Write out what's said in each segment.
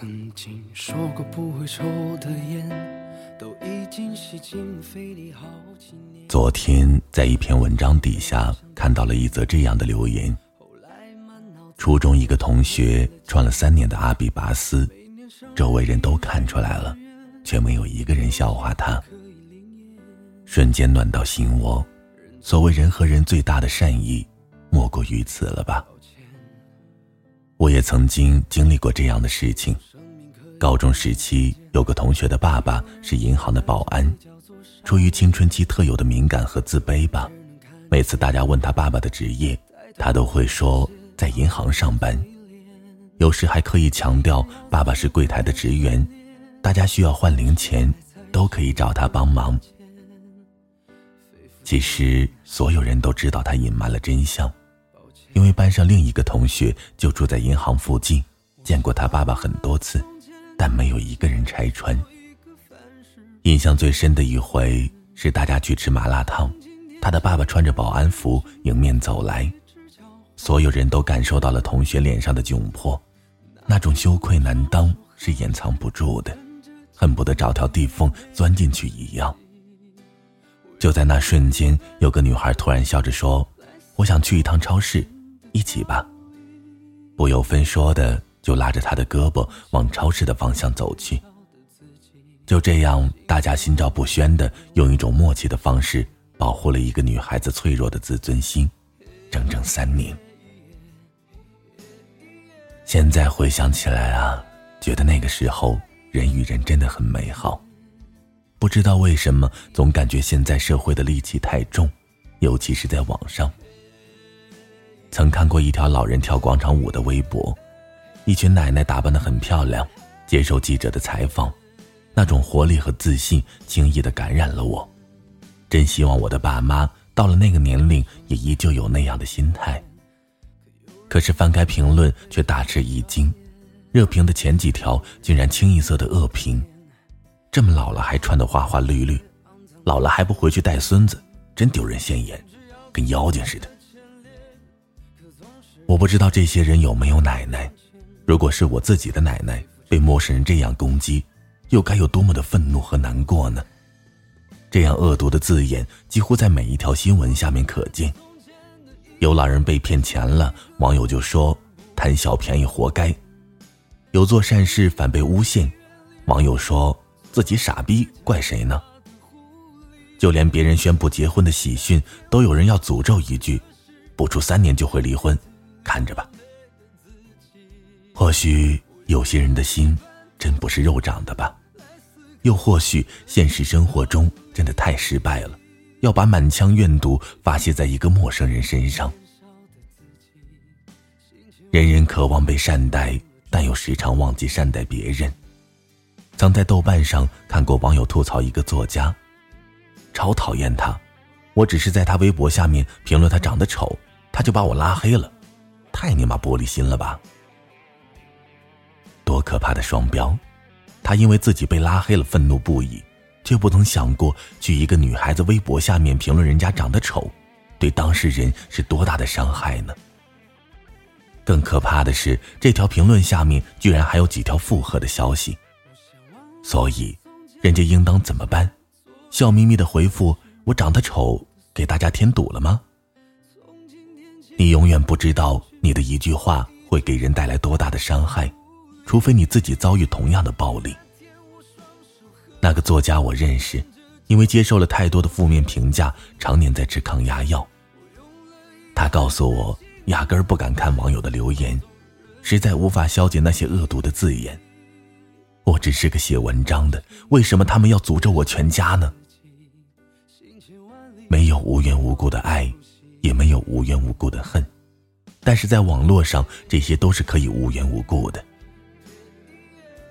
曾经说过不会抽的烟，都已经吸进肺里好几年。昨天在一篇文章底下看到了一则这样的留言：初中一个同学穿了三年的阿比拔斯，周围人都看出来了，却没有一个人笑话他。瞬间暖到心窝。所谓人和人最大的善意，莫过于此了吧？我也曾经经历过这样的事情。高中时期，有个同学的爸爸是银行的保安，出于青春期特有的敏感和自卑吧，每次大家问他爸爸的职业，他都会说在银行上班，有时还刻意强调爸爸是柜台的职员，大家需要换零钱，都可以找他帮忙。其实所有人都知道他隐瞒了真相，因为班上另一个同学就住在银行附近，见过他爸爸很多次，但没有一个人拆穿。印象最深的一回是大家去吃麻辣烫，他的爸爸穿着保安服迎面走来，所有人都感受到了同学脸上的窘迫，那种羞愧难当是掩藏不住的，恨不得找条地缝钻进去一样。就在那瞬间，有个女孩突然笑着说：“我想去一趟超市，一起吧。”不由分说的就拉着她的胳膊往超市的方向走去。就这样，大家心照不宣的用一种默契的方式保护了一个女孩子脆弱的自尊心，整整三年。现在回想起来啊，觉得那个时候人与人真的很美好。不知道为什么，总感觉现在社会的戾气太重，尤其是在网上。曾看过一条老人跳广场舞的微博，一群奶奶打扮的很漂亮，接受记者的采访，那种活力和自信轻易的感染了我。真希望我的爸妈到了那个年龄也依旧有那样的心态。可是翻开评论却大吃一惊，热评的前几条竟然清一色的恶评。这么老了还穿得花花绿绿，老了还不回去带孙子，真丢人现眼，跟妖精似的。我不知道这些人有没有奶奶，如果是我自己的奶奶被陌生人这样攻击，又该有多么的愤怒和难过呢？这样恶毒的字眼几乎在每一条新闻下面可见。有老人被骗钱了，网友就说贪小便宜活该；有做善事反被诬陷，网友说。自己傻逼，怪谁呢？就连别人宣布结婚的喜讯，都有人要诅咒一句：“不出三年就会离婚，看着吧。”或许有些人的心真不是肉长的吧，又或许现实生活中真的太失败了，要把满腔怨毒发泄在一个陌生人身上。人人渴望被善待，但又时常忘记善待别人。曾在豆瓣上看过网友吐槽一个作家，超讨厌他，我只是在他微博下面评论他长得丑，他就把我拉黑了，太你妈玻璃心了吧！多可怕的双标！他因为自己被拉黑了愤怒不已，却不曾想过去一个女孩子微博下面评论人家长得丑，对当事人是多大的伤害呢？更可怕的是，这条评论下面居然还有几条附和的消息。所以，人家应当怎么办？笑眯眯的回复：“我长得丑，给大家添堵了吗？”你永远不知道你的一句话会给人带来多大的伤害，除非你自己遭遇同样的暴力。那个作家我认识，因为接受了太多的负面评价，常年在吃抗压药。他告诉我，压根儿不敢看网友的留言，实在无法消解那些恶毒的字眼。我只是个写文章的，为什么他们要诅咒我全家呢？没有无缘无故的爱，也没有无缘无故的恨，但是在网络上，这些都是可以无缘无故的。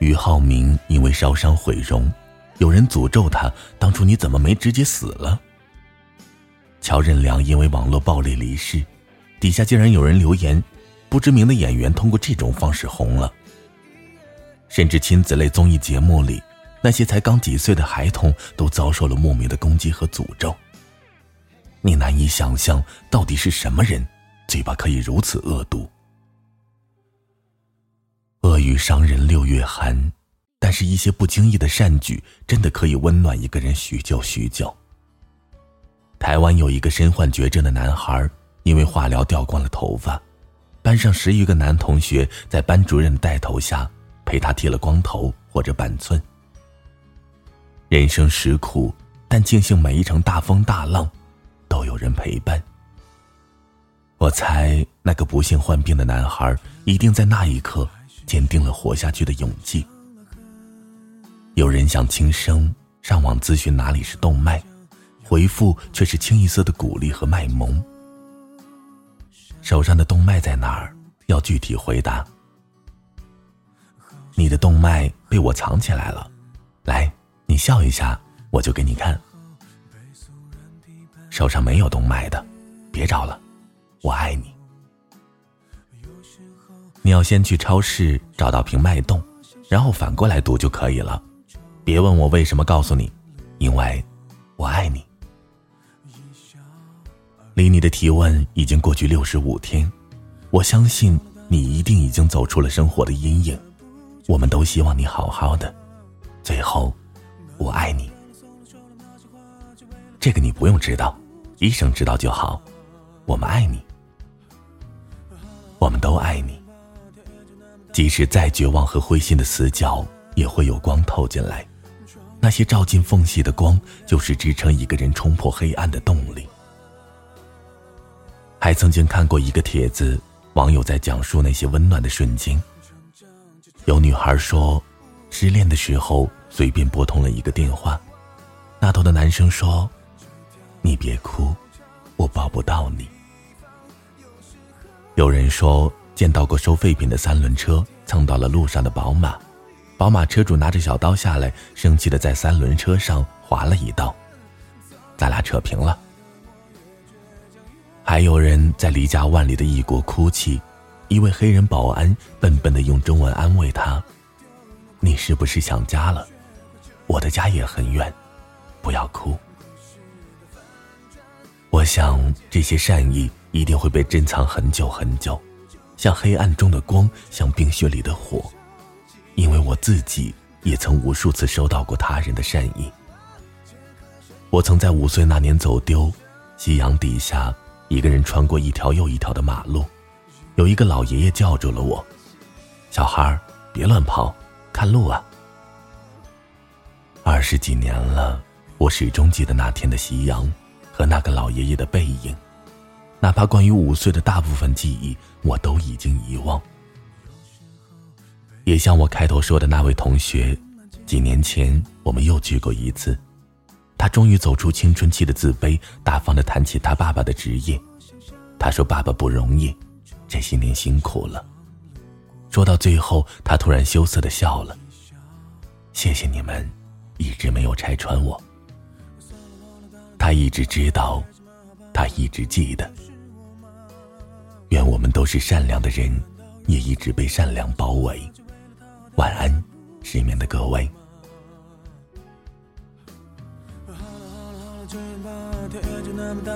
俞灏明因为烧伤毁容，有人诅咒他当初你怎么没直接死了？乔任梁因为网络暴力离世，底下竟然有人留言，不知名的演员通过这种方式红了。甚至亲子类综艺节目里，那些才刚几岁的孩童都遭受了莫名的攻击和诅咒。你难以想象，到底是什么人，嘴巴可以如此恶毒？恶语伤人六月寒，但是一些不经意的善举，真的可以温暖一个人许久许久。台湾有一个身患绝症的男孩，因为化疗掉光了头发，班上十余个男同学在班主任带头下陪他剃了光头或者板寸。人生实苦，但庆幸每一场大风大浪，有人陪伴。我猜那个不幸患病的男孩，一定在那一刻坚定了活下去的勇气。有人想轻生，上网咨询哪里是动脉。回复却是清一色的鼓励和卖萌。手上的动脉在哪儿？要具体回答。你的动脉被我藏起来了，来，你笑一下，我就给你看。手上没有动脉的，别找了，我爱你。你要先去超市找到瓶脉动，然后反过来读就可以了。别问我为什么告诉你，因为我爱你。离你的提问已经过去六十五天，我相信你一定已经走出了生活的阴影。我们都希望你好好的。最后，我爱你。这个你不用知道，医生知道就好。我们爱你，我们都爱你。即使再绝望和灰心的死角，也会有光透进来。那些照进缝隙的光，就是支撑一个人冲破黑暗的动力。还曾经看过一个帖子，网友在讲述那些温暖的瞬间。有女孩说，失恋的时候随便拨通了一个电话，那头的男生说：“你别哭，我抱不到你。”有人说见到过收废品的三轮车蹭到了路上的宝马，宝马车主拿着小刀下来，生气的在三轮车上划了一刀，咱俩扯平了。还有人在离家万里的异国哭泣，一位黑人保安笨笨的用中文安慰他：“你是不是想家了？我的家也很远，不要哭。”我想这些善意一定会被珍藏很久很久，像黑暗中的光，像冰雪里的火，因为我自己也曾无数次收到过他人的善意。我曾在五岁那年走丢，夕阳底下。一个人穿过一条又一条的马路，有一个老爷爷叫住了我：“小孩儿，别乱跑，看路啊！”二十几年了，我始终记得那天的夕阳和那个老爷爷的背影，哪怕关于五岁的大部分记忆，我都已经遗忘。也像我开头说的那位同学，几年前我们又聚过一次。他终于走出青春期的自卑，大方的谈起他爸爸的职业。他说：“爸爸不容易，这些年辛苦了。”说到最后，他突然羞涩的笑了。谢谢你们，一直没有拆穿我。他一直知道，他一直记得。愿我们都是善良的人，也一直被善良包围。晚安，失眠的各位。那么大，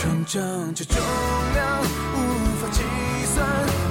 成长这重量无法计算，